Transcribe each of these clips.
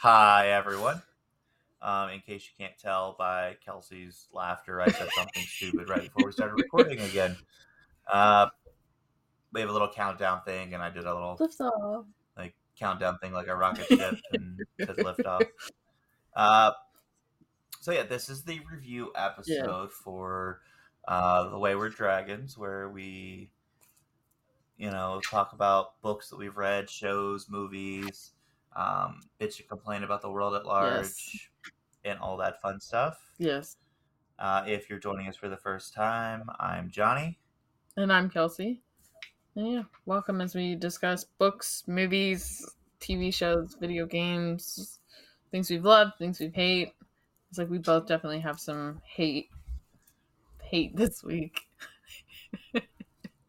Hi, everyone. Um, in case you can't tell by Kelsey's laughter, I said something stupid right before we started recording again. Uh, we have a little countdown thing, and I did a little Lift off. like countdown thing, like a rocket ship, and said lift off. Uh, so yeah, this is the review episode for uh, the Wayward Dragons, where we, you know, talk about books that we've read, shows, movies, um, bitch and complain about the world at large, and all that fun stuff. Yes. Uh, if you're joining us for the first time, I'm Johnny. And I'm Kelsey. And yeah, welcome as we discuss books, movies, TV shows, video games, things we've loved, things we've hate. It's like we both definitely have some hate hate this week.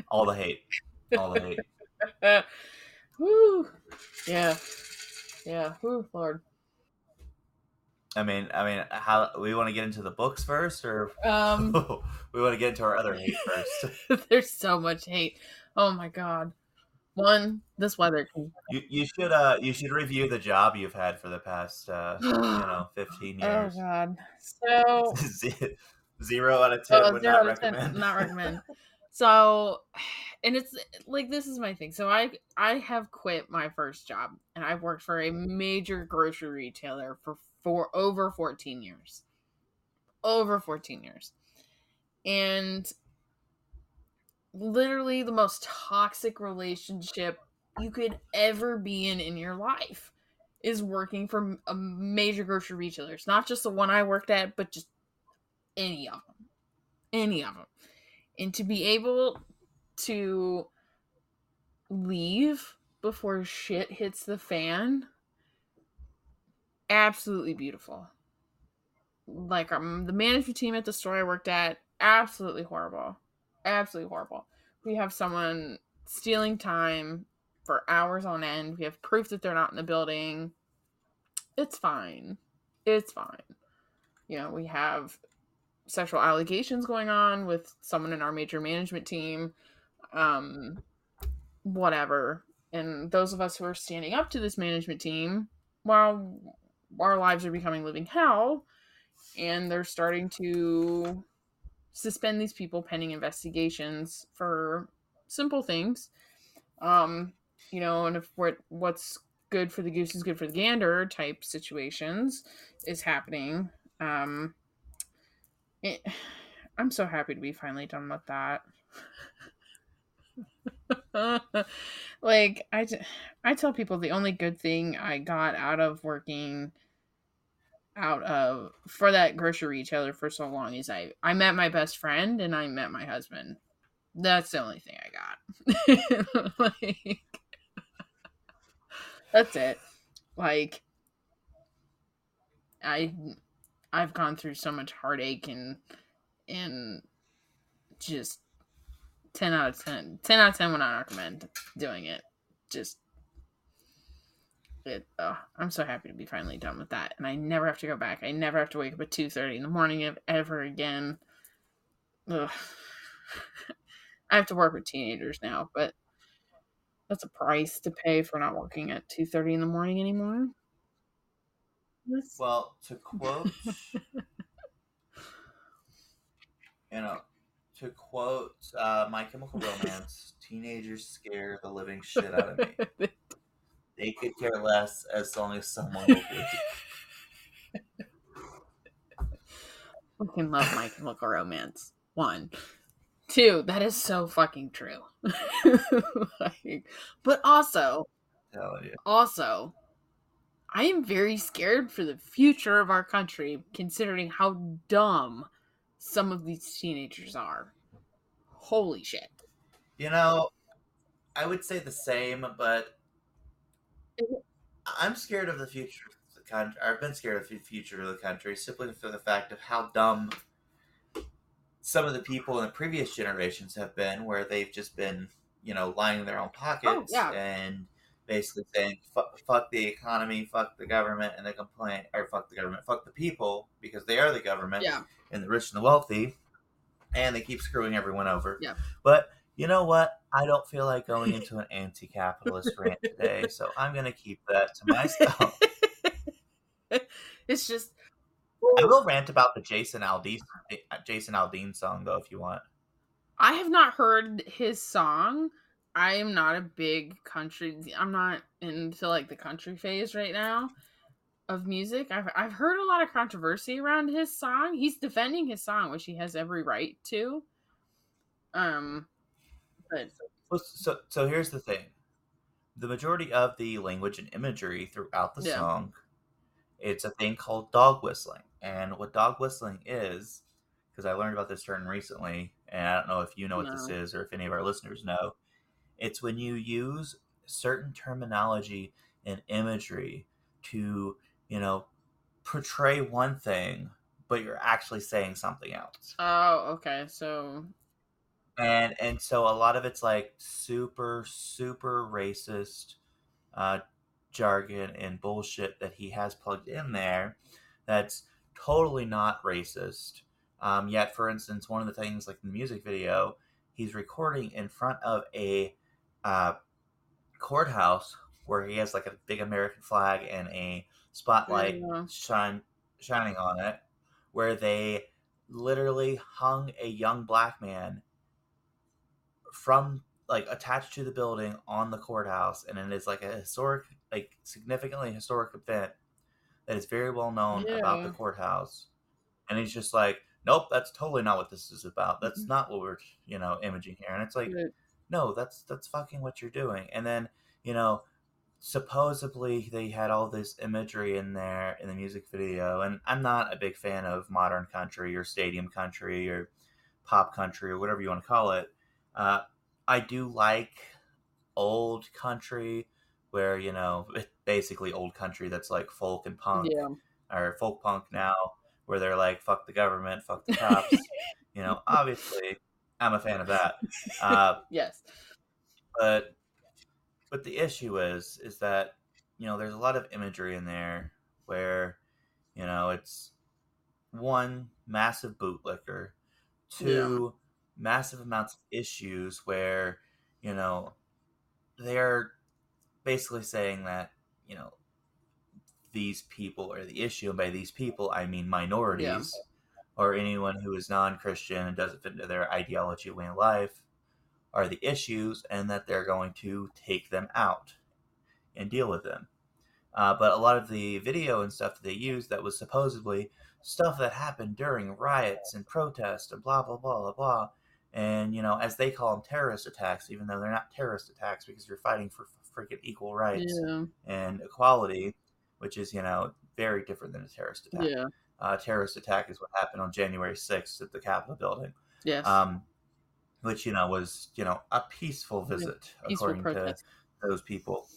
All the hate, all the hate. Woo. Yeah. Yeah. Lord. I mean, I mean, how we want to get into the books first, or Um we want to get into our other hate first. there's so much hate. Oh my god. One, this weather You you should uh you should review the job you've had for the past uh you know fifteen years. Oh god. So Zero out of ten Oh, would zero not out of 10, recommend. not recommend. So, and it's like this is my thing. So I I have quit my first job, and I've worked for a major grocery retailer for for over fourteen years, over fourteen years, and literally the most toxic relationship you could ever be in in your life is working for a major grocery retailers not just the one i worked at but just any of them any of them and to be able to leave before shit hits the fan absolutely beautiful. Like um, the management team at the store i worked at absolutely horrible. Absolutely horrible. We have someone stealing time for hours on end. We have proof that they're not in the building. It's fine. It's fine. You know we have sexual allegations going on with someone in our major management team um whatever. And those of us who are standing up to this management team while our lives are becoming living hell and they're starting to suspend these people pending investigations for simple things um you know and if what what's good for the goose is good for the gander type situations is happening. Um it, I'm so happy to be finally done with that. like I, I tell people the only good thing I got out of working out of for that grocery retailer for so long is I I met my best friend and I met my husband. That's the only thing I got. like that's it. Like I I've gone through so much heartache and and just 10 out of 10 10 out of 10 would not recommend doing it. Just it oh, i'm so happy to be finally done with that. And i never have to go back. I never have to wake up at 2.30 in the morning ev- ever again. Ugh. i have to work with teenagers now but that's a price to pay for not working at 2.30 in the morning anymore Well, to quote, you know, to quote uh, My Chemical Romance, teenagers scare the living shit out of me. They could care less as long as someone will leave. fucking love My Chemical Romance. One. Two, that is so fucking true. like, but also, also, I am very scared for the future of our country, considering how dumb some of these teenagers are. Holy shit. You know, I would say the same, but I'm scared of the future of the country. I've been scared of the future of the country simply for the fact of how dumb some of the people in the previous generations have been, where they've just been, you know, lining their own oh, pockets yeah. and basically saying, fuck, fuck the economy, fuck the government, and they complain, or fuck the government, fuck the people, because they are the government Yeah. and the rich and the wealthy, and they keep screwing everyone over. Yeah. But you know what? I don't feel like going into an anti-capitalist rant today, so I'm going to keep that to myself. it's just. I will rant about the Jason Aldean Jason Aldean song though, if you want. I have not heard his song. I am not a big country. I'm not into like the country phase right now of music. I've I've heard a lot of controversy around his song. He's defending his song, which he has every right to. Um, but so so here's the thing: the majority of the language and imagery throughout the yeah. song, it's a thing called dog whistling, and what dog whistling is, because I learned about this term recently, and I don't know if you know what no. this is or if any of our listeners know. It's when you use certain terminology and imagery to you know, portray one thing, but you're actually saying something else. Oh, okay. So and and so a lot of it's like super super racist uh jargon and bullshit that he has plugged in there that's totally not racist. Um, yet, for instance, one of the things like the music video, he's recording in front of a uh, courthouse where he has like a big American flag and a spotlight yeah. shine shining on it, where they literally hung a young black man from like attached to the building on the courthouse, and it is like a historic, like significantly historic event that is very well known yeah. about the courthouse. And he's just like, nope, that's totally not what this is about. That's mm-hmm. not what we're, you know, imaging here. And it's like, right. No, that's that's fucking what you're doing. And then, you know, supposedly they had all this imagery in there in the music video and i'm not a big fan of modern country or stadium country or pop country or whatever you want to call it uh, i do like old country where you know basically old country that's like folk and punk yeah. or folk punk now where they're like fuck the government fuck the cops you know obviously i'm a fan of that uh, yes but but the issue is is that you know there's a lot of imagery in there where you know it's one massive bootlicker two yeah. massive amounts of issues where you know they're basically saying that you know these people are the issue and by these people i mean minorities yeah. Or anyone who is non-christian and doesn't fit into their ideology way of life are the issues and that they're going to take them out and deal with them. Uh, but a lot of the video and stuff that they used that was supposedly stuff that happened during riots and protests and blah, blah, blah, blah, blah. And, you know, as they call them terrorist attacks, even though they're not terrorist attacks because you're fighting for freaking equal rights yeah. and equality, which is, you know, very different than a terrorist attack. Yeah. Uh, terrorist attack is what happened on January 6th at the Capitol building. Yes. Um, which you know was you know a peaceful visit peaceful according protest. to those people.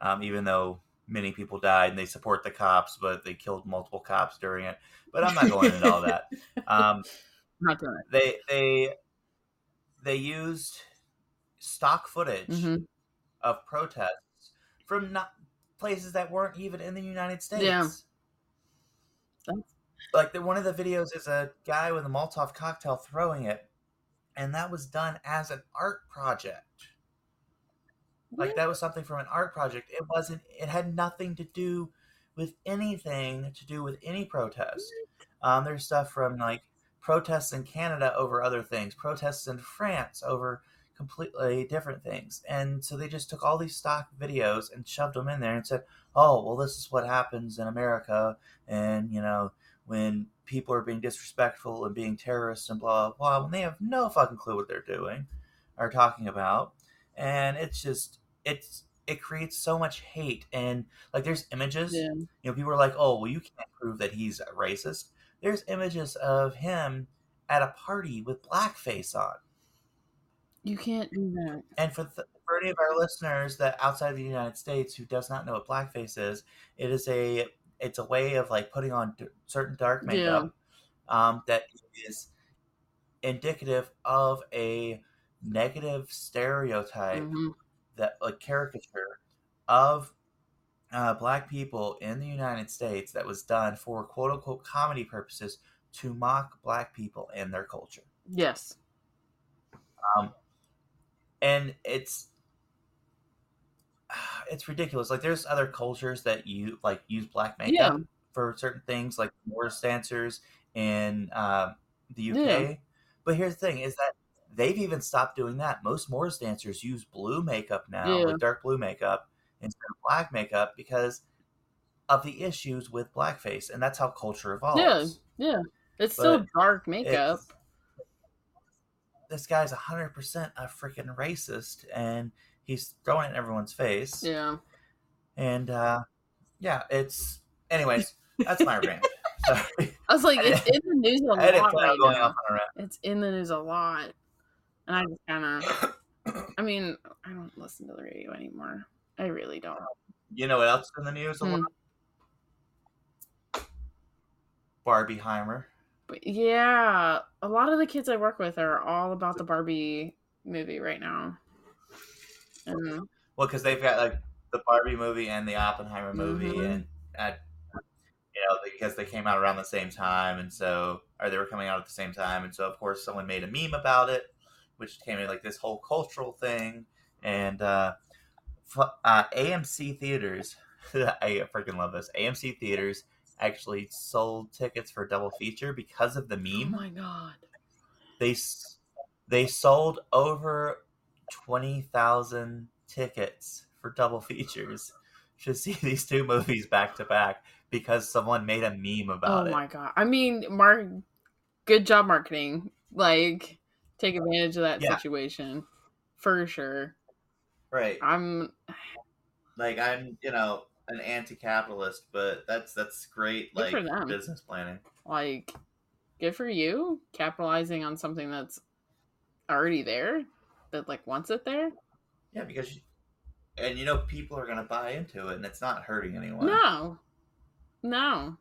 Um, even though many people died and they support the cops, but they killed multiple cops during it. But I'm not going into all that. Um, not doing it. They they they used stock footage mm-hmm. of protests from not places that weren't even in the United States. Yeah. Like the, one of the videos is a guy with a Molotov cocktail throwing it and that was done as an art project. Like that was something from an art project. It wasn't. It had nothing to do with anything to do with any protest. Um, there's stuff from like protests in Canada over other things, protests in France over completely different things. And so they just took all these stock videos and shoved them in there and said, "Oh, well, this is what happens in America." And you know, when people are being disrespectful and being terrorists and blah blah blah when they have no fucking clue what they're doing or talking about and it's just it's it creates so much hate and like there's images yeah. you know people are like oh well you can't prove that he's a racist there's images of him at a party with blackface on you can't do that and for, the, for any of our listeners that outside of the united states who does not know what blackface is it is a it's a way of like putting on d- certain dark makeup yeah. um, that is indicative of a negative stereotype mm-hmm. that like caricature of uh, black people in the United States that was done for quote unquote comedy purposes to mock black people and their culture. Yes. Um, and it's it's ridiculous. Like there's other cultures that you like use black makeup. for certain things like Morris dancers in uh, the UK. Yeah. But here's the thing: is that they've even stopped doing that. Most Morris dancers use blue makeup now, Yeah. with dark blue makeup instead of black makeup because of the issues with blackface, and that's how culture evolves. Yeah, yeah. It's still dark makeup. It's- this guy's hundred percent a freaking racist, and he's throwing it in everyone's face. Yeah. And uh, yeah, it's. Anyways, that's my rant. Sorry. I was like, it's in the news a I lot right now. off on a rant. It's in the news a lot. And I just kind of, I mean, I don't listen to the radio anymore. I really don't. You know what else is in the news a Hmm. lot? Barbieheimer. But yeah, a lot of the kids I work with are all about the Barbie movie right now. And Well, because they've got like the Barbie movie and the Oppenheimer movie, Mhm. and uh, you know because they came out around the same time, and so or they were coming out at the same time, and so of course someone made a meme about it, which came in like this whole cultural thing, and uh, uh, AMC theaters, I freaking love this. AMC theaters actually sold tickets for double feature because of the oh meme. oh my god. they they sold over 20,000 tickets for double features to see these two movies back to back because someone made a meme oh about it. Oh my god. I mean, Mark, good job marketing. Like, take advantage of that Yeah. situation for sure. Right. I'm, Like I'm, you know, an anti-capitalist, but that's that's great Good like for them. business planning. like, good for you capitalizing on something that's already there, that like wants it there. Yeah, because you, and you know people are going to buy into it and it's not hurting anyone. No, no,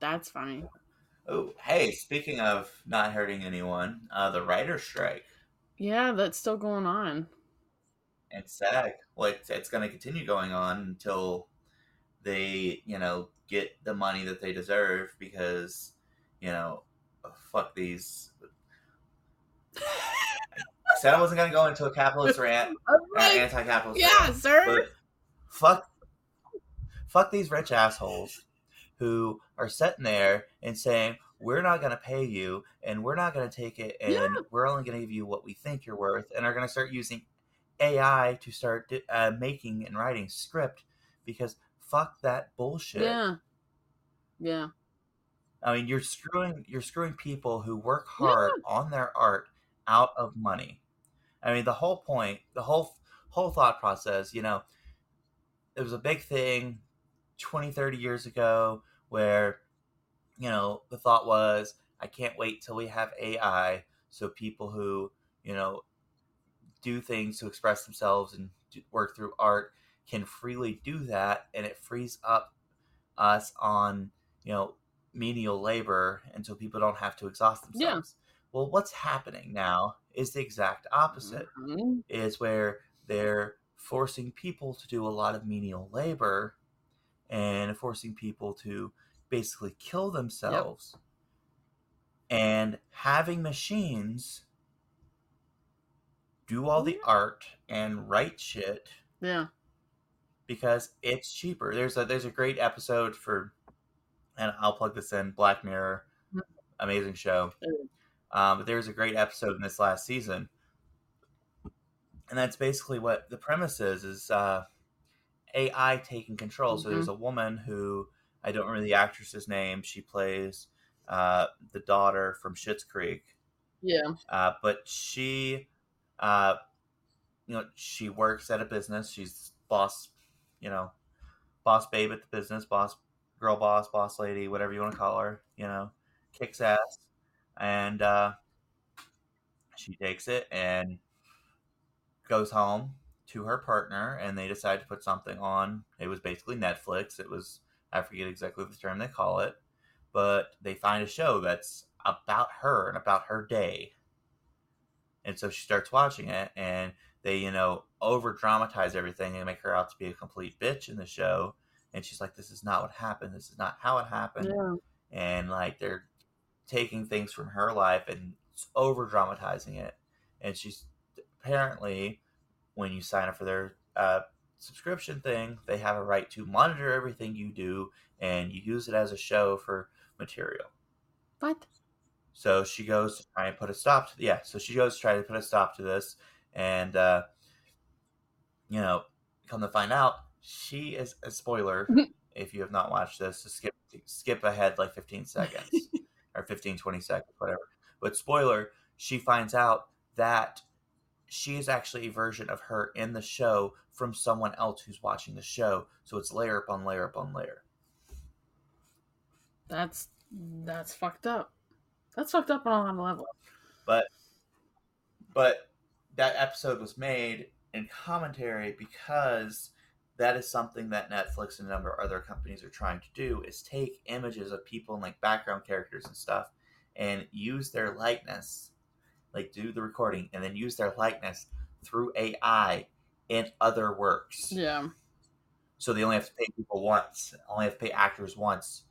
that's funny. Oh, hey, speaking of not hurting anyone, uh the writer strike. Yeah, that's still going on. And SAG. Well, it's, it's going to continue going on until they, you know, get the money that they deserve because, you know, fuck these. I said I wasn't going to go into a capitalist rant, uh, anti-capitalist yeah, rant, sir. fuck, fuck these rich assholes who are sitting there and saying we're not going to pay you and we're not going to take it and Yeah. we're only going to give you what we think you're worth and are going to start using AI to start uh, making and writing script because fuck that bullshit. Yeah, yeah, I mean, you're screwing you're screwing people who work hard on their art out of money. I mean, the whole point, the whole whole thought process, you know, it was a big thing 20, 30 years ago where you know, the thought was I can't wait till we have AI so people who, you know, do things to express themselves and do, work through art can freely do that and it frees up us on, you know, menial labor and so people don't have to exhaust Yeah. themselves. Well, what's happening now is the exact opposite Mhm. is where they're forcing people to do a lot of menial labor and forcing people to basically kill themselves and having machines do all the art and write shit yeah. because it's cheaper. There's a there's a great episode for, and I'll plug this in Black Mirror, Mhm. amazing show. Um, but there's a great episode in this last season, and that's basically what the premise is: is uh, AI taking control. So there's a woman who I don't remember the actress's name. She plays uh, the daughter from Schitt's Creek, Yeah. uh, but she, uh, you know, she works at a business. She's boss, you know, boss babe at the business, boss girl, boss, boss lady, whatever you want to call her. You know, kicks ass, and uh, she takes it and goes home to her partner, and they decide to put something on. It was basically Netflix. It was I forget exactly the term they call it, but they find a show that's about her and about her day. And so she starts watching it, and they, you know, over dramatize everything and make her out to be a complete bitch in the show. And she's like, "This is not what happened. This is not how it happened." Yeah. And like they're taking things from her life and over dramatizing it. And she's apparently, when you sign up for their uh, subscription thing, they have a right to monitor everything you do and you use it as a show for material. What? So she goes to try and put a stop to yeah. So she goes to try to put a stop to this, and uh, you know, come to find out, she is a spoiler. if you have not watched this, to skip skip ahead like 15 seconds or 15, 20 seconds, whatever. But spoiler, she finds out that she is actually a version of her in the show from someone else who's watching the show. So it's layer upon layer upon layer. That's that's fucked up. That's fucked up on a lot of levels. But but that episode was made in commentary because that is something that Netflix and a number of other companies are trying to do is take images of people and like background characters and stuff and use their likeness like do the recording and then use their likeness through AI in other works. Yeah. So they only have to pay people once, only have to pay actors once,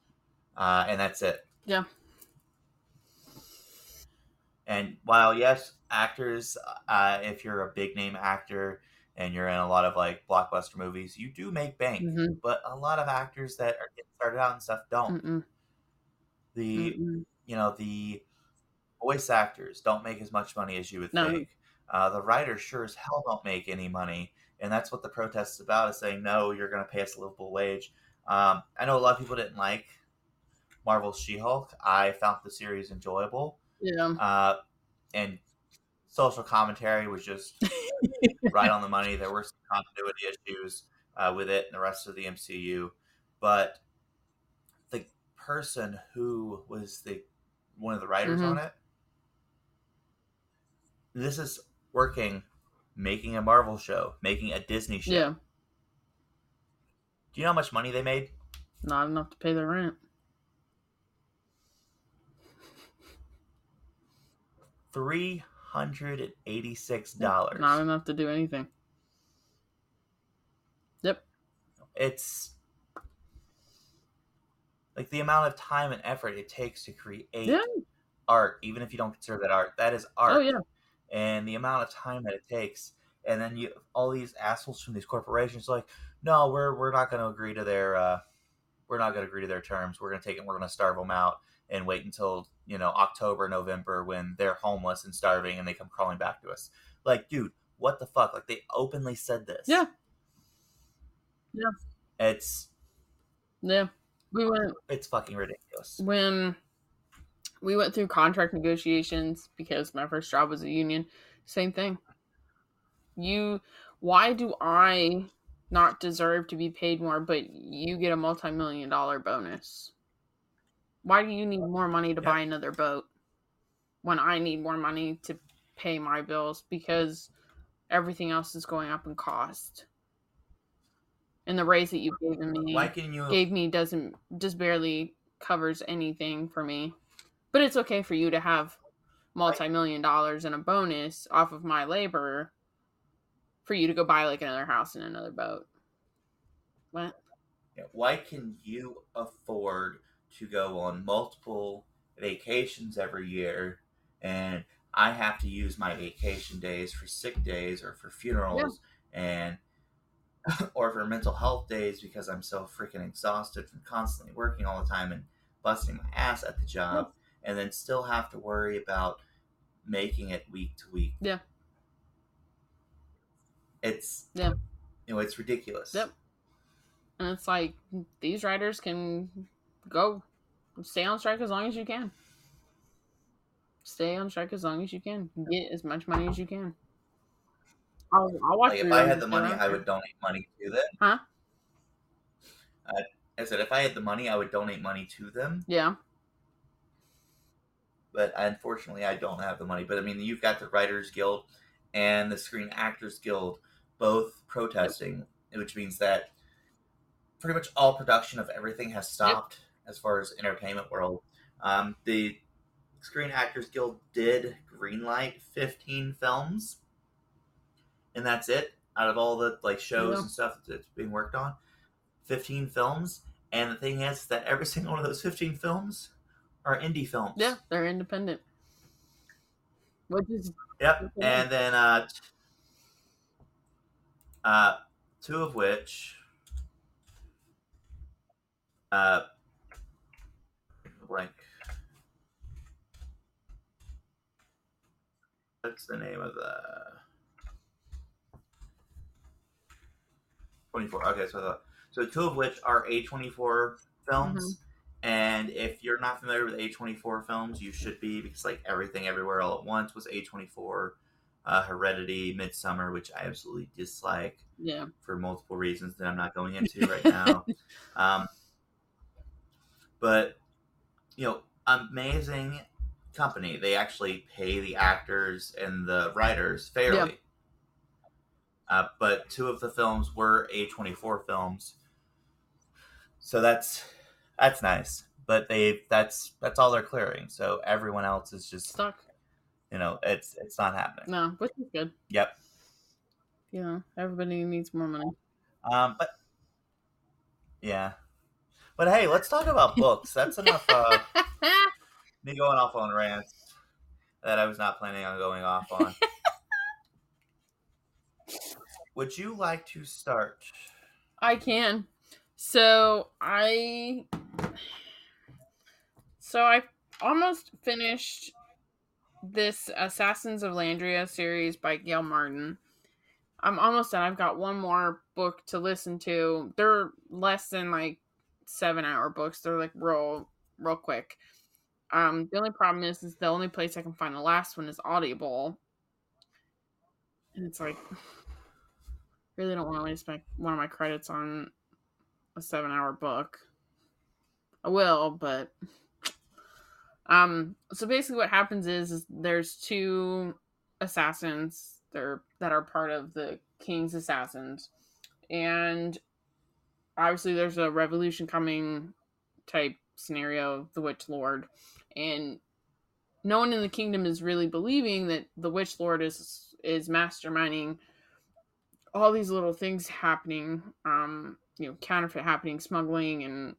uh, and that's it. Yeah. And while yes, actors, uh, if you're a big name actor and you're in a lot of like blockbuster movies, you do make bank. Mm-hmm. But a lot of actors that are getting started out and stuff don't. Mm-mm. The Mm-mm. you know the voice actors don't make as much money as you would No. think. Uh, the writers sure as hell don't make any money, and that's what the protest is about: is saying no, you're going to pay us a livable wage. Um, I know a lot of people didn't like Marvel's She-Hulk. I found the series enjoyable, Yeah. uh, and social commentary was just right on the money. There were some continuity issues uh, with it and the rest of the MCU, but the person who was the one of the writers Mhm. on it, this is working, making a Marvel show, making a Disney show. Yeah. Do you know how much money they made? Not enough to pay the rent. Three hundred and eighty-six dollars. Not enough to do anything. Yep. it's like the amount of time and effort it takes to create Yeah. art, even if you don't consider that art, that is art. Oh yeah. And the amount of time that it takes, and then you all these assholes from these corporations like, no, we're we're not going to agree to their, uh, we're not going to agree to their terms. We're going to take it. We're going to starve them out and wait until you know October, November when they're homeless and starving and they come crawling back to us. Like, dude, what the fuck? Like they openly said this. Yeah. Yeah. It's Yeah. We went it's fucking ridiculous. when we went through contract negotiations because my first job was a union same thing you why do i not deserve to be paid more but you get a multi-million dollar bonus why do you need more money to Yeah. buy another boat when i need more money to pay my bills because everything else is going up in cost and the raise that you've given me you gave me doesn't just barely covers anything for me. But it's okay for you to have multi-million dollars and a bonus off of my labor for you to go buy like another house and another boat. What? Yeah, why can you afford to go on multiple vacations every year and I have to use my vacation days for sick days or for funerals and or for mental health days because I'm so freaking exhausted from constantly working all the time and busting my ass at the job and then still have to worry about making it week to week. Yeah. It's Yeah. You know, it's ridiculous. Yep. And it's like these writers can go stay on strike as long as you can. Stay on strike as long as you can. Get as much money as you can. I'll, I'll watch Like if I had the money, I would donate money to them. Huh? Uh, I said if I had the money, I would donate money to them. Yeah. But unfortunately, I don't have the money. But I mean, you've got the Writers Guild and the Screen Actors Guild both protesting, which means that pretty much all production of everything has stopped as far as entertainment world. Um, the Screen Actors Guild did greenlight 15 films, and that's it. Out of all the like shows Yeah. and stuff that's being worked on, 15 films. And the thing is that every single one of those 15 films are indie films. Yeah, they're independent. Which is Yep. And then uh, uh, two of which uh blank. What's the name of the 24 okay so the, so two of which are a24 films. Mm-hmm. and if you're not familiar with a24 films you should be because like everything everywhere all at once was a24 uh, heredity Midsommar which i absolutely dislike yeah. for multiple reasons that i'm not going into right now. Um, but you know amazing company. They actually pay the actors and the writers fairly. Yep. Uh, but two of the films were A24 films, so that's that's nice. But they that's that's all they're clearing. So everyone else is just stuck. You know, it's it's not happening. No, which is good. Yep. Yeah, everybody needs more money. Um, but yeah, but hey, let's talk about books. That's enough. Uh, me going off on rants that I was not planning on going off on. Would you like to start? I can. So I so I almost finished this Assassins of Landria series by Gail Martin. I'm almost done. I've got one more book to listen to. They're less than like seven hour books. They're like real real quick. Um, the only problem is, is the only place I can find the last one is Audible, and it's like, really don't want to waste my one of my credits on a seven-hour book. I will, but um, so basically, what happens is, is there's two assassins there that are part of the king's assassins, and obviously there's a revolution coming type scenario, the Witch Lord, and no one in the kingdom is really believing that the Witch Lord is is masterminding all these little things happening, um, you know, counterfeit happening, smuggling, and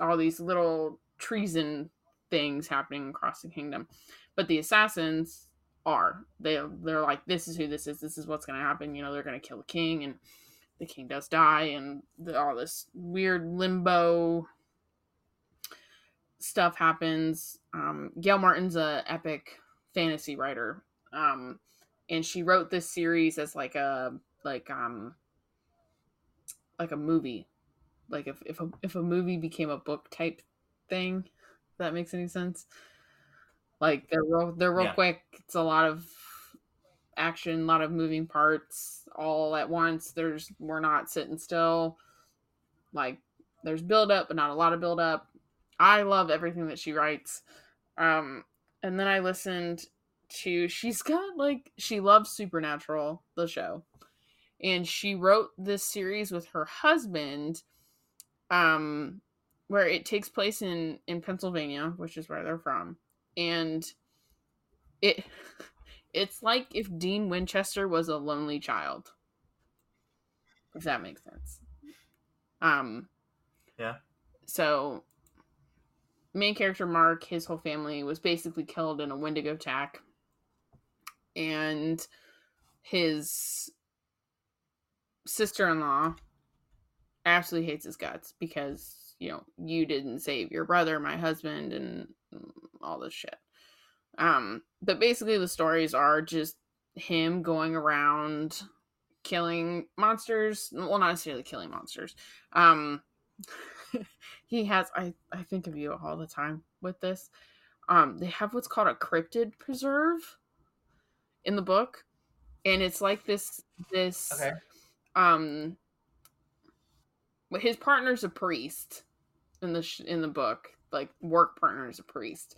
all these little treason things happening across the kingdom. But the assassins are. They they're like this is who this is. This is what's going to happen. You know they're going to kill the king and the king does die and the, all this weird limbo stuff happens. Um, Gail Martin's a epic fantasy writer, um, and she wrote this series as like a like um like a movie, like if if a if a movie became a book type thing. If that makes any sense. Like they're real they're real yeah. quick. It's a lot of action, a lot of moving parts all at once. There's we're not sitting still. Like there's build up, but not a lot of build up. I love everything that she writes. Um, and then I listened to she's got like she loves Supernatural, the show. And she wrote this series with her husband, um, where it takes place in in Pennsylvania, which is where they're from. And it it's like if Dean Winchester was a lonely child. If that makes sense. Um Yeah. So main character Mark, his whole family was basically killed in a Wendigo attack, and his sister-in-law absolutely hates his guts because you know you didn't save your brother, my husband, and all this shit. Um, but basically the stories are just him going around killing monsters. Well, not necessarily killing monsters. Um, he has I I think of you all the time with this. Um, they have what's called a cryptid preserve in the book, and it's like this this okay. um. His partner's a priest in the sh- in the book, like work partner is a priest,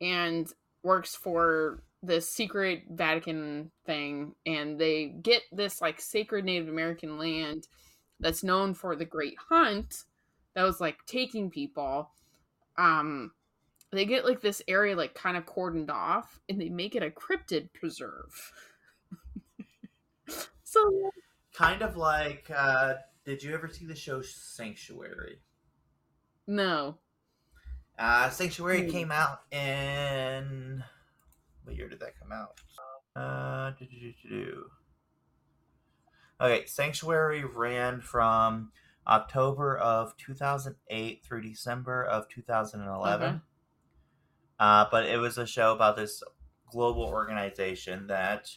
and works for this secret Vatican thing, and they get this like sacred Native American land that's known for the Great Hunt that was like taking people. Um they get like this area like kind of cordoned off and they make it a cryptid preserve. So kind of like uh did you ever see the show sanctuary? No uh sanctuary mm. came out in what year did that come out uh Okay, Sanctuary ran from October of 2008 through December of 2011. Okay. Uh, but it was a show about this global organization that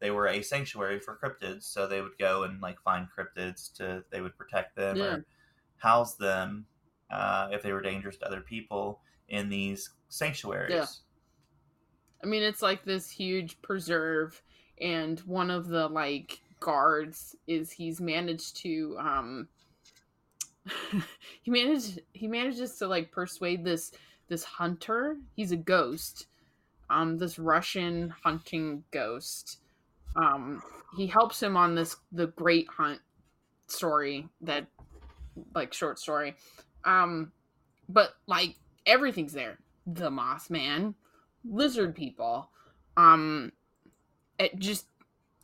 they were a sanctuary for cryptids, so they would go and like find cryptids to they would protect them yeah. or house them uh, if they were dangerous to other people in these sanctuaries. Yeah. I mean, it's like this huge preserve, and one of the like guards is he's managed to um he managed he manages to like persuade this this hunter. He's a ghost. Um, this Russian hunting ghost. Um, he helps him on this the Great Hunt story that like short story. Um, but like everything's there. The Mothman, lizard people, um, it just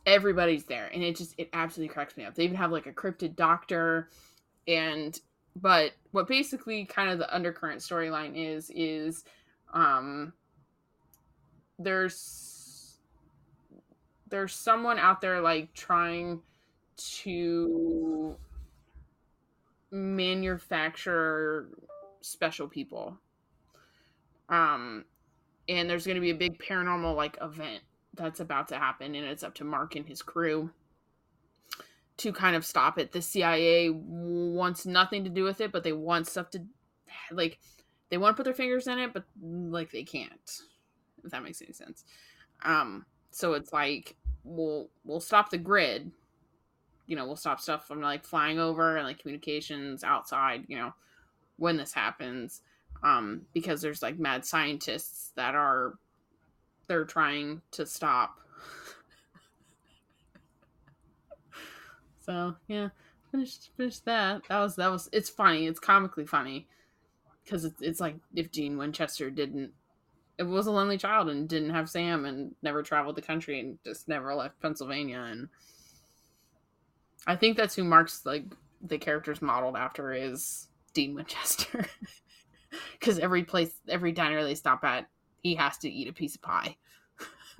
everybody's there, and it just it absolutely cracks me up. They even have like a cryptid doctor, and but what basically kind of the undercurrent storyline is is um there's there's someone out there like trying to manufacture special people um and there's going to be a big paranormal like event that's about to happen and it's up to mark and his crew to kind of stop it. The CIA wants nothing to do with it, but they want stuff to like they want to put their fingers in it, but like they can't. If that makes any sense. Um so it's like we'll we'll stop the grid. You know, we'll stop stuff from like flying over and like communications outside, you know, when this happens. Um because there's like mad scientists that are they're trying to stop So yeah, finished finished that. That was that was it's funny. It's comically funny because it's it's like if Dean Winchester didn't, it was a lonely child and didn't have Sam and never traveled the country and just never left Pennsylvania and I think that's who Mark's like the character's modeled after is Dean Winchester because every place every diner they stop at he has to eat a piece of pie.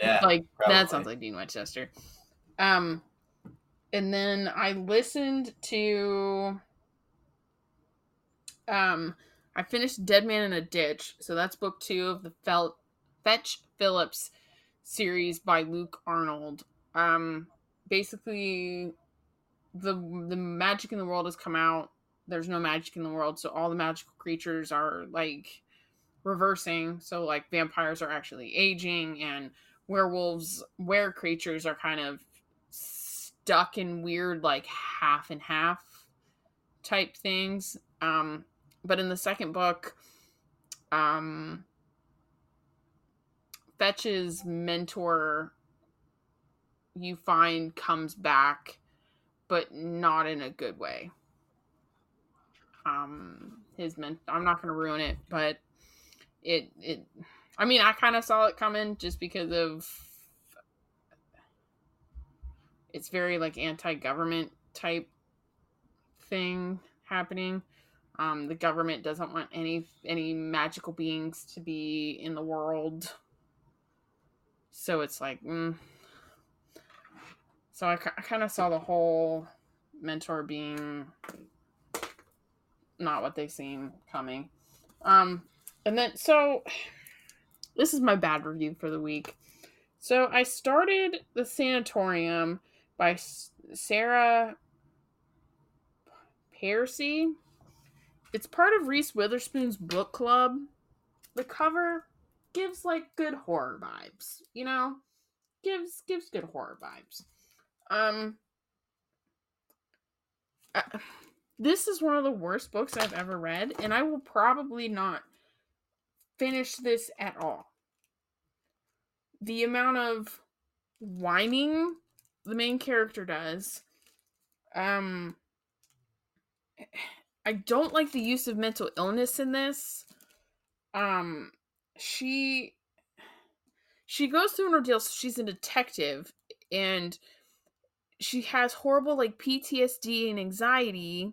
yeah, like probably. that sounds like Dean Winchester. Um, and then I listened to. Um, I finished Dead Man in a Ditch, so that's book two of the Fel- Fetch Phillips series by Luke Arnold. Um, basically, the the magic in the world has come out. There's no magic in the world, so all the magical creatures are like reversing. So like vampires are actually aging, and werewolves, were creatures are kind of stuck in weird like half and half type things. Um, but in the second book, um, Fetch's mentor, you find, comes back, but not in a good way. Um, his men, I'm not to ruin it, but it, it, I mean, I kind of saw it coming just because of it's very like anti-government type thing happening. Um, the government doesn't want any any magical beings to be in the world, so it's like, mm. So I, I kind of saw the whole mentor being not what they seem coming. Um, and then so this is my bad review for the week. So I started the sanatorium by Sarah Pearse. It's part of Reese Witherspoon's book club. The cover gives like good horror vibes, you know? Gives gives good horror vibes. Um uh, this is one of the worst books I've ever read and I will probably not finish this at all. The amount of whining the main character does. Um I don't like the use of mental illness in this. Um she she goes through an ordeal so she's a detective and she has horrible like PTSD and anxiety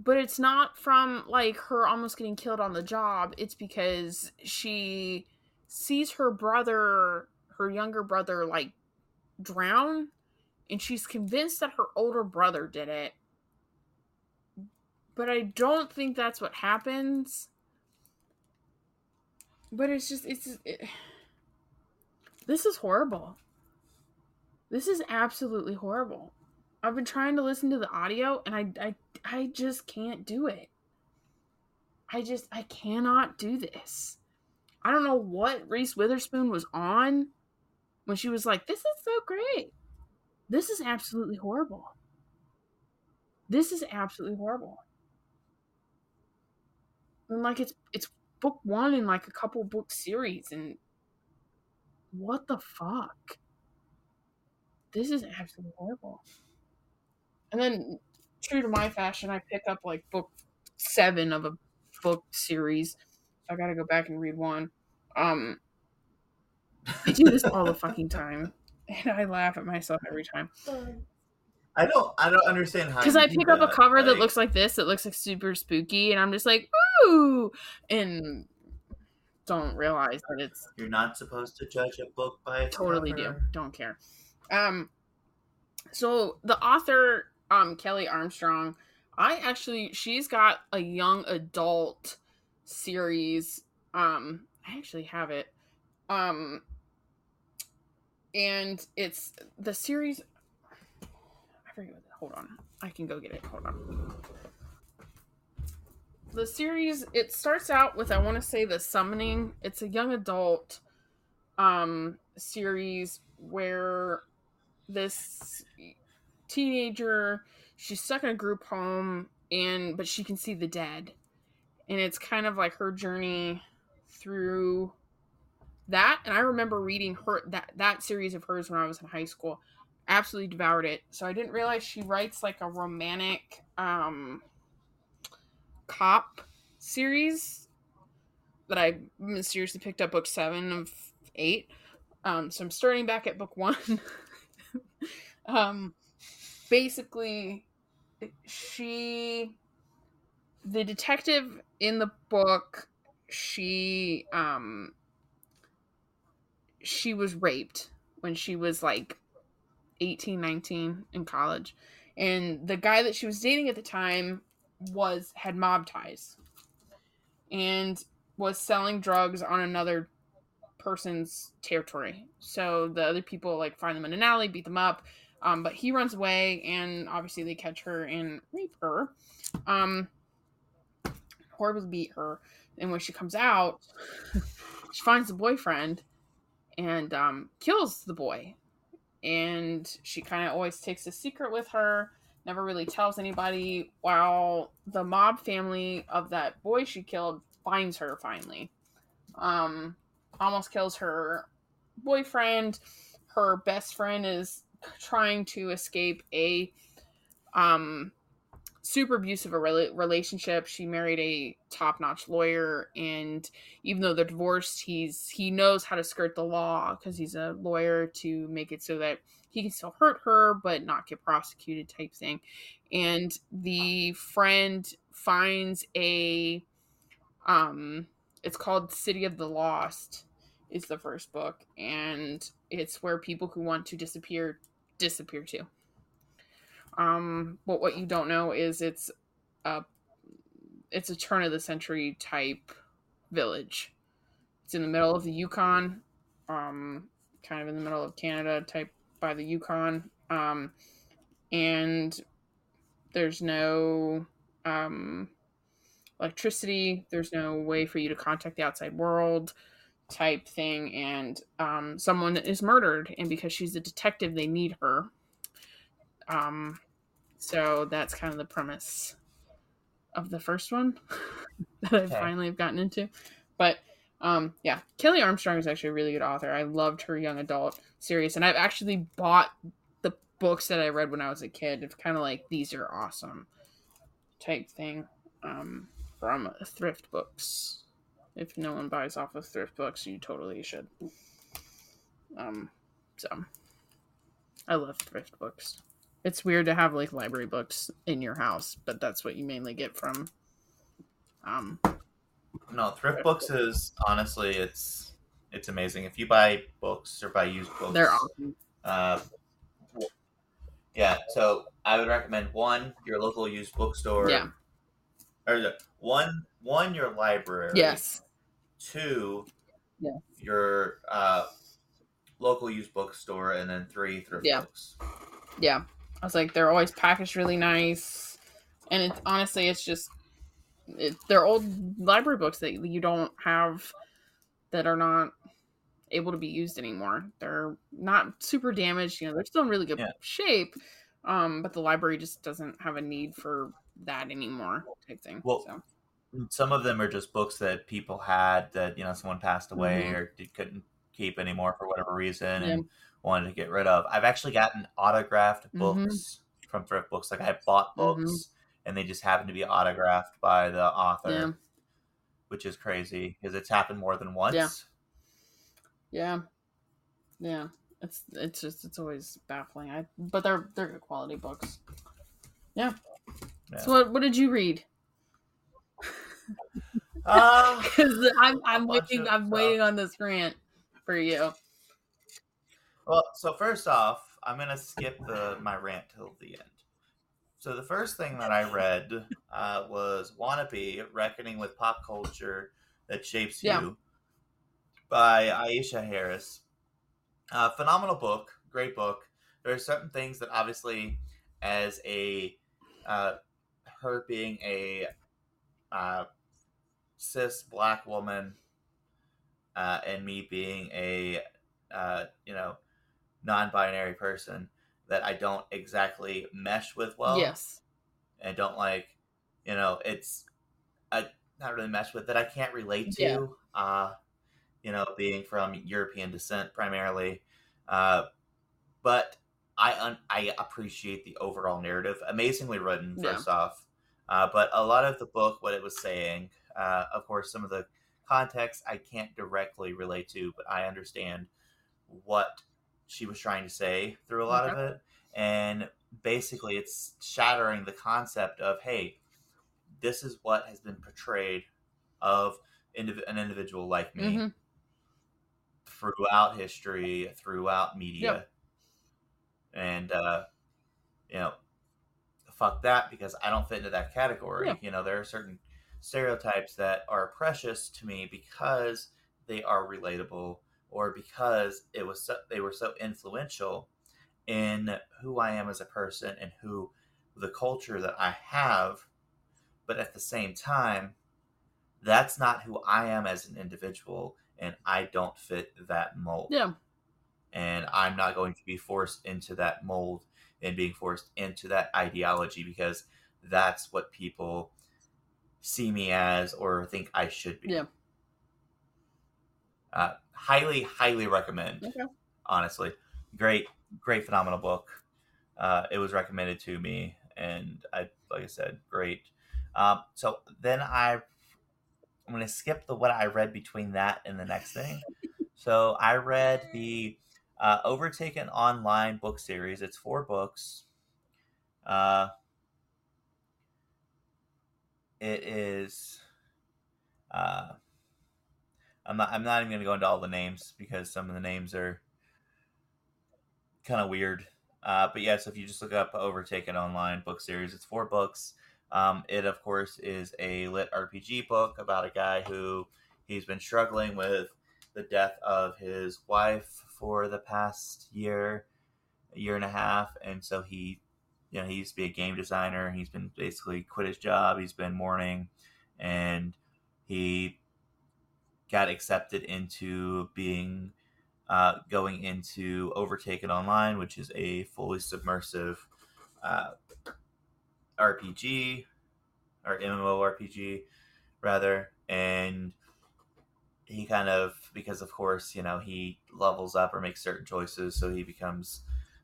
but it's not from like her almost getting killed on the job it's because she sees her brother her younger brother like drown and she's convinced that her older brother did it. But I don't think that's what happens. But it's just it's it, this is horrible. This is absolutely horrible. I've been trying to listen to the audio and I I I just can't do it. I just I cannot do this. I don't know what Reese Witherspoon was on when she was like, "This is so great." This is absolutely horrible. This is absolutely horrible. And like it's it's book one in like a couple book series and what the fuck? This is absolutely horrible. And then true to my fashion, I pick up like book seven of a book series. I gotta go back and read one. Um I do this all the fucking time. And I laugh at myself every time. I don't I don't understand how because I pick up a cover like... that looks like this, that looks like super spooky, and I'm just like, ooh, and don't realize that it's you're not supposed to judge a book by its totally cover. do don't care. Um, so the author, um, Kelley Armstrong, I actually she's got a young adult series. Um, I actually have it. Um, and it's the series forget what. Hold on, I can go get it. Hold on. The series it starts out with I want to say the summoning. It's a young adult um series where this teenager she's stuck in a group home and but she can see the dead and it's kind of like her journey through that and i remember reading her that that series of hers when i was in high school absolutely devoured it. So I didn't realize she writes like a romantic um cop series that I mysteriously picked up book seven of eight. Um, so I'm starting back at book one. um, basically, she, the detective in the book, she, um, she was raped when she was like 18, 19 in college. And the guy that she was dating at the time was had mob ties and was selling drugs on another person's territory. So the other people like find them in an alley, beat them up. Um, but he runs away, and obviously they catch her and rape her. Um, horribly beat her. And when she comes out, she finds the boyfriend and um, kills the boy and she kind of always takes a secret with her never really tells anybody while the mob family of that boy she killed finds her finally um almost kills her boyfriend her best friend is trying to escape a um super abusive a relationship. She married a top-notch lawyer, and even though they're divorced, he's he knows how to skirt the law because he's a lawyer to make it so that he can still hurt her but not get prosecuted, type thing. And the friend finds a um, it's called City of the Lost. Is the first book, and it's where people who want to disappear disappear to. Um, but what you don't know is it's a it's a turn of the century type village. It's in the middle of the Yukon, um, kind of in the middle of Canada, type by the Yukon, um, and there's no um, electricity. There's no way for you to contact the outside world, type thing. And um, someone is murdered, and because she's a detective, they need her. Um, so that's kind of the premise of the first one that I finally have gotten into. But um, yeah, kelley Armstrong is actually a really good author. I loved her young adult series, and I've actually bought the books that I read when I was a kid. It's kind of like these are awesome type thing um, from thrift books. If no one buys off of thrift books, you totally should. Um, so I love thrift books. It's weird to have like library books in your house, but that's what you mainly get from. Um, no, thrift books is honestly it's it's amazing. If you buy books or buy used books, they're awesome. Uh, yeah, so I would recommend one your local used bookstore. Yeah. Or one one your library. Yes. Two. Yeah. Your uh, local used bookstore, and then three thrift Yeah. books. Yeah. I was like, they're always packaged really nice. And it's honestly, it's just, it, they're old library books that you don't have that are not able to be used anymore. They're not super damaged. You know, they're still in really good Yeah. shape. Um, but the library just doesn't have a need for that anymore type thing. Well, so, Some of them are just books that people had that you know someone passed away Mhm. or d- couldn't keep anymore for whatever reason Yeah. and wanted to get rid of. I've actually gotten autographed Mhm. books from thrift books. Like I bought Mhm. books and they just happened to be autographed by the author, Yeah. which is crazy because it's happened more than once. Yeah. yeah. Yeah. It's it's just it's always baffling. I but they're they're good quality books. Yeah. Yeah. So what what did you read? Uh, Because I'm I'm waiting of I'm stuff. waiting on this rant for you. Well, so first off, I'm gonna skip the my rant till the end. So the first thing that I read uh, was "Wannabe: Reckoning with Pop Culture That Shapes You" by Aisha Harris. Uh, phenomenal book, great book. There are certain things that obviously, as a uh, her being a uh, cis black woman, uh, and me being a uh, you know non-binary person that I don't exactly mesh with well. yes. And don't like, you know, it's I not really mesh with that I can't relate to. Yeah. Uh, you know, being from European descent primarily. Uh, but I un- I appreciate the overall narrative. Amazingly written, Yeah. first off. Uh, but a lot of the book, what it was saying, uh, of course, some of the context I can't directly relate to, but I understand what she was trying to say through a lot of it. And basically, it's shattering the concept of, hey, this is what has been portrayed of indiv- an individual like me Mhm. throughout history, throughout media. And, uh, you know, fuck that because I don't fit into that category. Yeah. You know, there are certain stereotypes that are precious to me because they are relatable or because it was so, they were so influential in who I am as a person and who the culture that I have. But at the same time, that's not who I am as an individual, and I don't fit that mold. Yeah. And I'm not going to be forced into that mold and being forced into that ideology because that's what people see me as or think I should be. Yeah. Uh, highly, highly recommend. Okay. Honestly, great, great, phenomenal book. Uh, it was recommended to me, and I, like I said, great. Um, so then I, I'm going to skip the what I read between that and the next thing. so I read the uh, Overtaken online book series. It's four books. Uh, it is. Uh, I'm not. I'm not even going to go into all the names because some of the names are kind of weird. Uh, but yeah, so if you just look up Overtaken online book series, it's four books. Um, it of course is a lit RPG book about a guy who he's been struggling with the death of his wife for the past year, year and a half, and so he, you know, he used to be a game designer. He's been basically quit his job. He's been mourning, and he got accepted into being uh, going into Overtaken Online, which is a fully submersive uh, RPG or MMORPG rather, and he kind of because of course you know he levels up or makes certain choices, so he becomes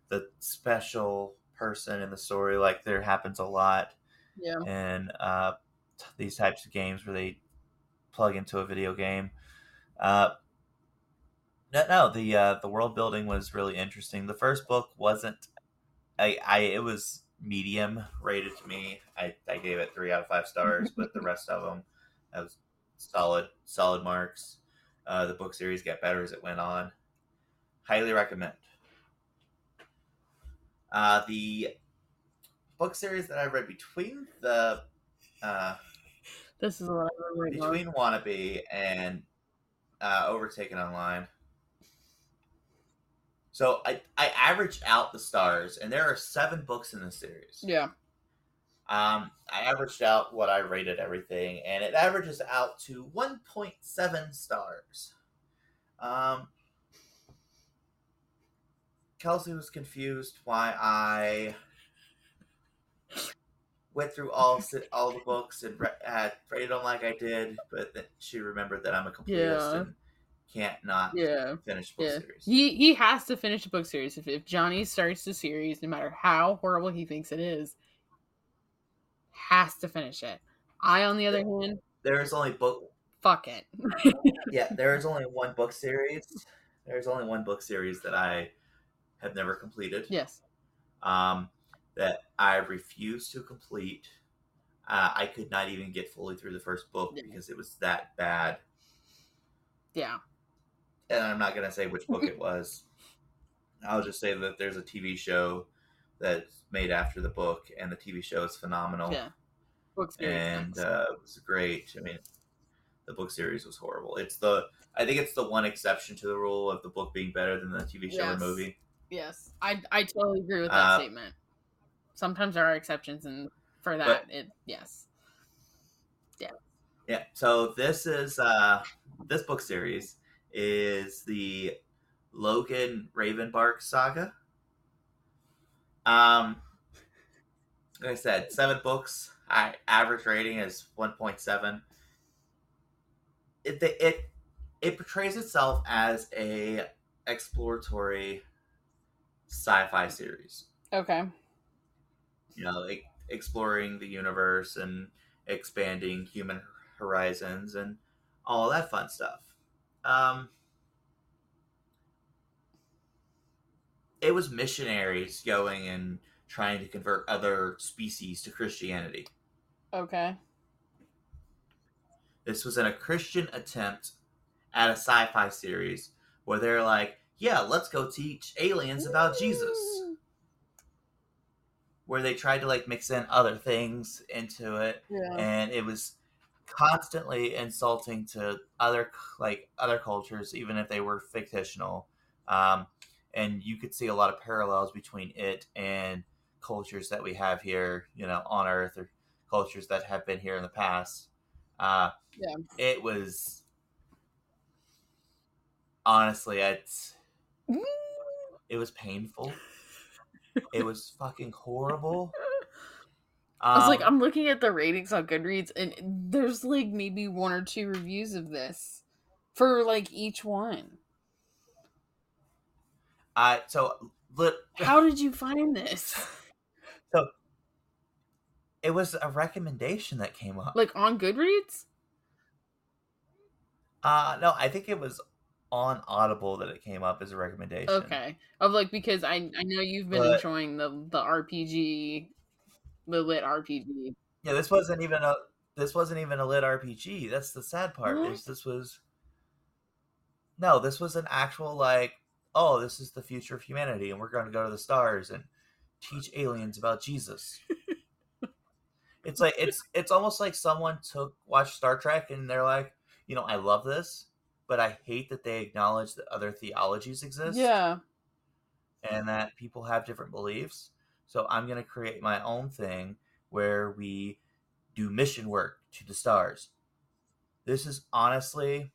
the special person in the story. Like there happens a lot Yeah. in uh, t- these types of games where they plug into a video game. Uh, no, no, the uh, the world building was really interesting. The first book wasn't, I, I it was medium rated to me. I, I gave it three out of five stars, but the rest of them, that was solid, solid marks. Uh, the book series got better as it went on. Highly recommend. Uh, the book series that I read between the uh, this is what I read between Wannabe and uh, Overtaken Online. So I I averaged out the stars, and there are seven books in the series. Yeah. Um, I averaged out what I rated everything, and it averages out to 1.7 stars. Um, Kelsey was confused why I went through all all the books and re- rated them like I did, but then she remembered that I'm a completist yeah. and can't not yeah. finish book yeah. series. He he has to finish a book series. If if Johnny starts the series, no matter how horrible he thinks it is, has to finish it. I, on the other hand, there is only book. Fuck it. yeah, there is only one book series. There's only one book series that I have never completed. Yes. Um, that I refused to complete. Uh, I could not even get fully through the first book yeah. because it was that bad. Yeah. And I'm not gonna say which book it was. I'll just say that there's a TV show that's made after the book, and the TV show is phenomenal. Yeah, and uh, it was great. I mean, the book series was horrible. It's the I think it's the one exception to the rule of the book being better than the TV show yes. or movie. Yes, I I totally agree with that uh, statement. Sometimes there are exceptions, and for that, but, it yes, yeah, yeah. So this is uh this book series is the Logan Ryvenbark saga. Um, like I said, seven books. I average rating is one point seven. It it it portrays itself as a exploratory sci-fi series. Okay. You know, like exploring the universe and expanding human horizons and all that fun stuff. Um, it was missionaries going and trying to convert other species to Christianity. Okay. This was in a Christian attempt at a sci-fi series where they're like, "Yeah, let's go teach aliens about Jesus." Where they tried to like mix in other things into it, yeah. and it was constantly insulting to other like other cultures, even if they were fictional. Um, and you could see a lot of parallels between it and cultures that we have here, you know, on Earth or cultures that have been here in the past. Uh, yeah, it was honestly, it's it was painful. it was fucking horrible. I was like, um, I'm looking at the ratings on Goodreads, and there's like maybe one or two reviews of this for like each one. I so look. How did you find this? So it was a recommendation that came up, like on Goodreads. Uh no, I think it was on Audible that it came up as a recommendation. Okay, of like because I I know you've been but, enjoying the the RPG, the lit RPG. Yeah, this wasn't even a this wasn't even a lit RPG. That's the sad part. Is this was no, this was an actual like oh, this is the future of humanity, and we're going to go to the stars and teach aliens about Jesus. it's like it's it's almost like someone took watch Star Trek and they're like, you know, I love this, but I hate that they acknowledge that other theologies exist. Yeah. And that people have different beliefs. So I'm going to create my own thing where we do mission work to the stars. This is honestly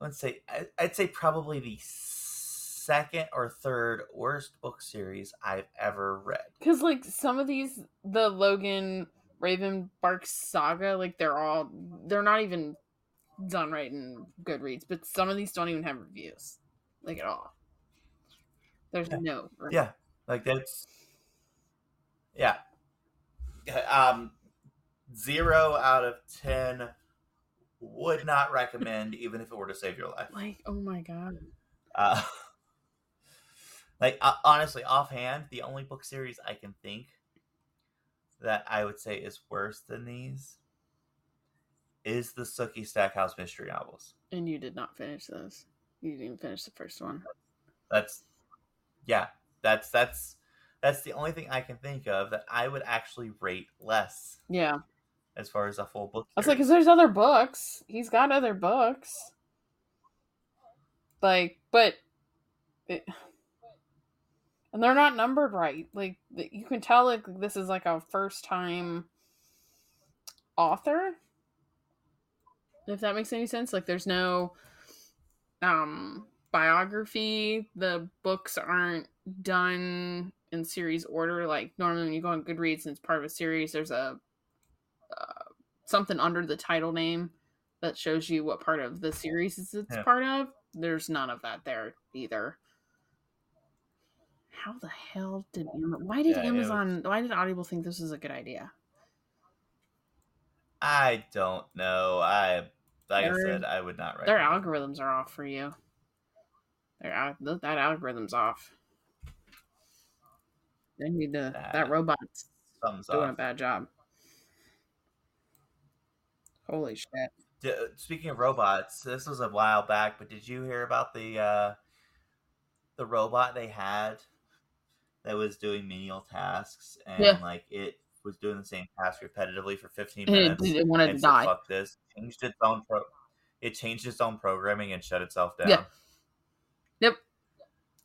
let's say I'd say probably the second or third worst book series I've ever read. Because like some of these, the Logan Ryvenbark saga, like they're all they're not even done right in Goodreads, but some of these don't even have reviews, like at all. There's yeah. no. Yeah, like that's. Yeah. Um, zero out of ten would not recommend, even if it were to save your life. Like, oh my god. Uh, like uh, honestly, offhand, the only book series I can think that I would say is worse than these is the Sookie Stackhouse mystery novels. And you did not finish those. You didn't even finish the first one. That's yeah. that's that's that's the only thing I can think of that I would actually rate less. Yeah. As far as a full book. I was like, because there's other books. He's got other books. Like, but. It, and they're not numbered right. Like, you can tell, like, this is like a first time author. If that makes any sense. Like, there's no um biography. The books aren't done in series order. Like normally when you go on Goodreads and it's part of a series, there's a uh, something under the title name that shows you what part of the series it's yeah. part of. There's none of that there either. How the hell did why did yeah, Amazon was... why did Audible think this was a good idea? I don't know. I like I said, I would not. Write their algorithms are off for you. Their that algorithm's off. They need to. That, that robot's doing off. a bad job. Holy shit! D- speaking of robots, this was a while back, but did you hear about the uh, the robot they had that was doing menial tasks and yeah. like it was doing the same task repetitively for 15 minutes. It, it wanted to die. Fuck this. Changed its own pro- it changed its own programming and shut itself down. Yeah. Yep.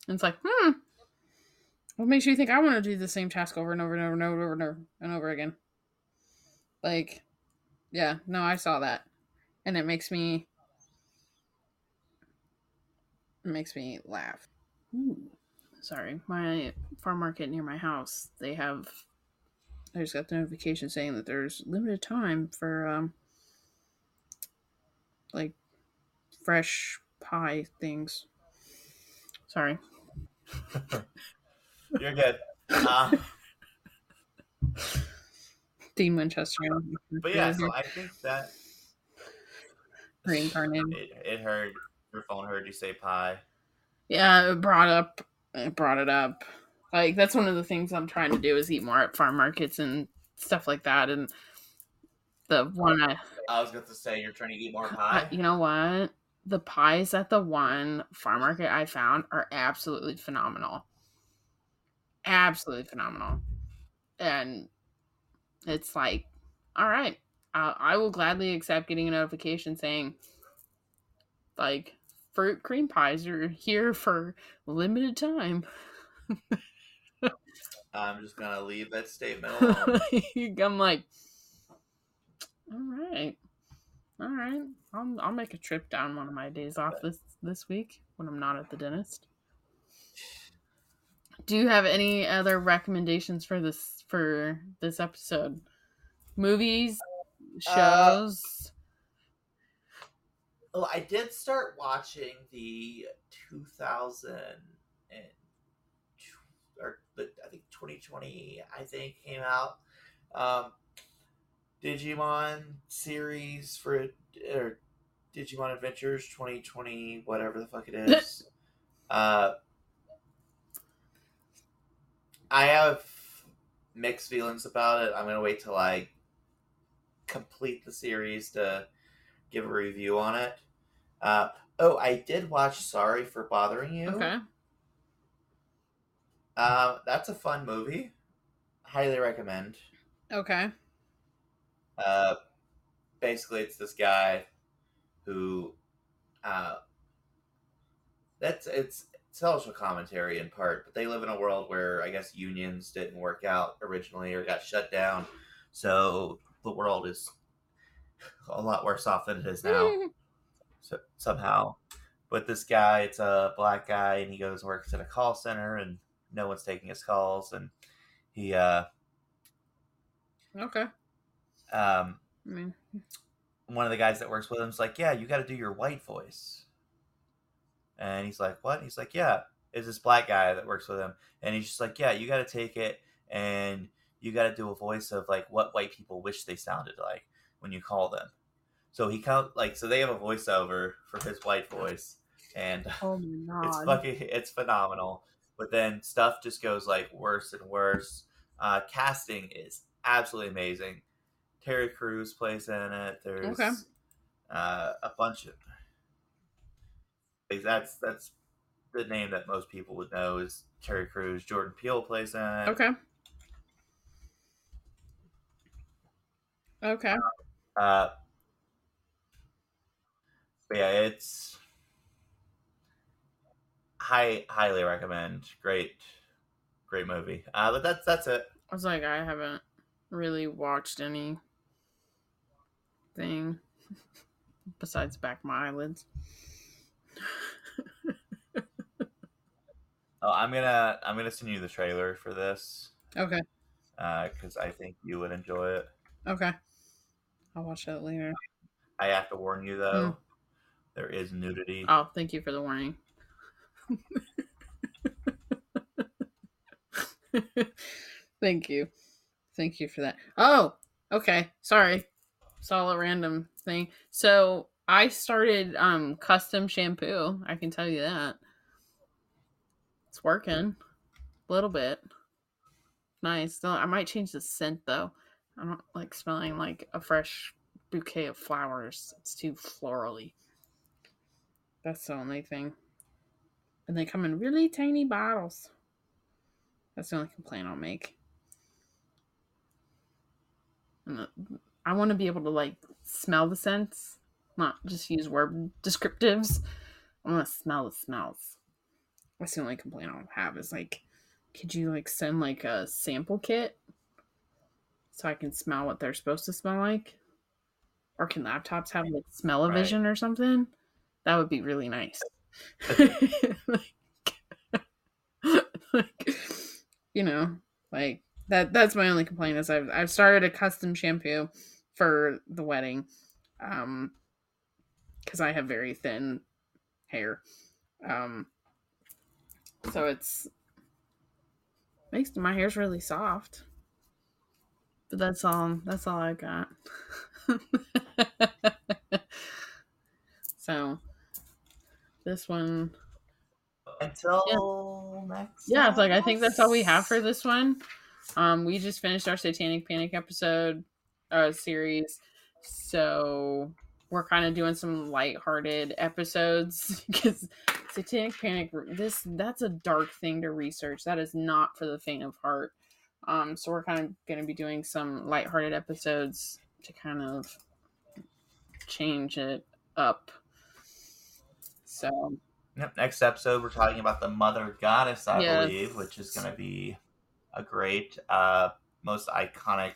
And it's like, hmm. What makes you think I want to do the same task over and over and over and over and over and over again? Like, yeah, no, I saw that. And it makes me it makes me laugh. Ooh. Sorry, my farm market near my house, they have I just got the notification saying that there's limited time for um like fresh pie things. Sorry. You're good. Uh, Dean Winchester. But yeah, so I think that reincarnated. It, it heard your phone heard you say pie. Yeah, it brought up it brought it up. Like that's one of the things I'm trying to do is eat more at farm markets and stuff like that. And the one I I was going to say you're trying to eat more pie. you know what? The pies at the one farm market I found are absolutely phenomenal absolutely phenomenal. And it's like, all right, I, I will gladly accept getting a notification saying, like, fruit cream pies are here for limited time. I'm just gonna leave that statement alone. I'm like, all right, all right. I'll I'll make a trip down one of my days off this this week when I'm not at the dentist. Do you have any other recommendations for this for this episode? Movies, uh, shows. Uh, well, I did start watching the 2000 the I think 2020 I think came out um, Digimon series for or Digimon Adventures 2020 whatever the fuck it is. uh I have mixed feelings about it. I'm gonna wait till I complete the series to give a review on it. Uh, oh, I did watch Sorry for Bothering You. Okay. Uh, that's a fun movie. Highly recommend. Okay. Uh, basically, it's this guy who, uh, that's it's social commentary in part, but they live in a world where I guess unions didn't work out originally or got shut down. So the world is a lot worse off than it is now. so, somehow. But this guy, it's a black guy, and he goes works at a call center, and no one's taking his calls, and he uh okay. Um, I mean, one of the guys that works with him is like, "Yeah, you got to do your white voice." And he's like, What? he's like, Yeah, it's this black guy that works with him. And he's just like, Yeah, you got to take it and you got to do a voice of like what white people wish they sounded like when you call them. So he count like so they have a voiceover for his white voice, and oh it's fucking it's phenomenal. But then stuff just goes like worse and worse. Uh, casting is absolutely amazing. Terry Crews plays in it. There's okay. uh, a bunch of that's that's the name that most people would know is Terry Crews. Jordan Peele plays in it. Okay. Okay. Uh, but yeah, it's high highly recommend. Great, great movie. Uh, but that's that's it. I was like, I haven't really watched any thing besides back my eyelids. Oh, I'm gonna I'm gonna send you the trailer for this Okay. because I think you would enjoy it. Okay. I'll watch that later. I have to warn you though, there is nudity. Oh, thank you for the warning. thank you. Thank you for that. Oh, okay. Sorry. Saw a random thing. So I started um custom shampoo. I can tell you that. It's working. A little bit. Nice. Though I might change the scent though. I don't like smelling like a fresh bouquet of flowers. It's too florally. That's the only thing. And they come in really tiny bottles. That's the only complaint I'll make. And the- I want to be able to like smell the scents, not just use word descriptives. I want to smell the smells. That's the only complaint I'll have is like, could you like send like a sample kit so I can smell what they're supposed to smell like? Or can laptops have like smell Right. vision or something? That would be really nice. like, like, you know, like that. That's my only complaint is I've I've started a custom shampoo for the wedding, um, because I have very thin hair, um, so it's makes my hair's really soft. But that's all. That's all I got. so this one. Until next. yeah it's like i think that's all we have for this one. Um we just finished our satanic panic episode uh series. So we're kind of doing some light-hearted episodes because satanic panic this that's a dark thing to research. That is not for the faint of heart. Um so we're kind of going to be doing some light-hearted episodes to kind of change it up so Yep, next episode we're talking about the mother goddess, I Yes. believe, which is going to be a great, uh, most iconic,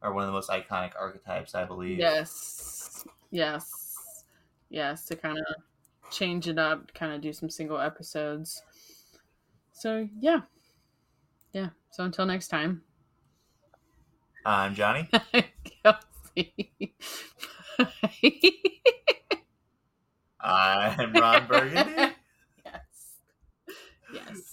or one of the most iconic archetypes, I believe. Yes. Yes. Yes. To kind of change it up, kind of do some single episodes. So, yeah. Yeah. So, until next time. I'm Johnny. Kelsey. I'm Ron Burgundy. yes. Yes.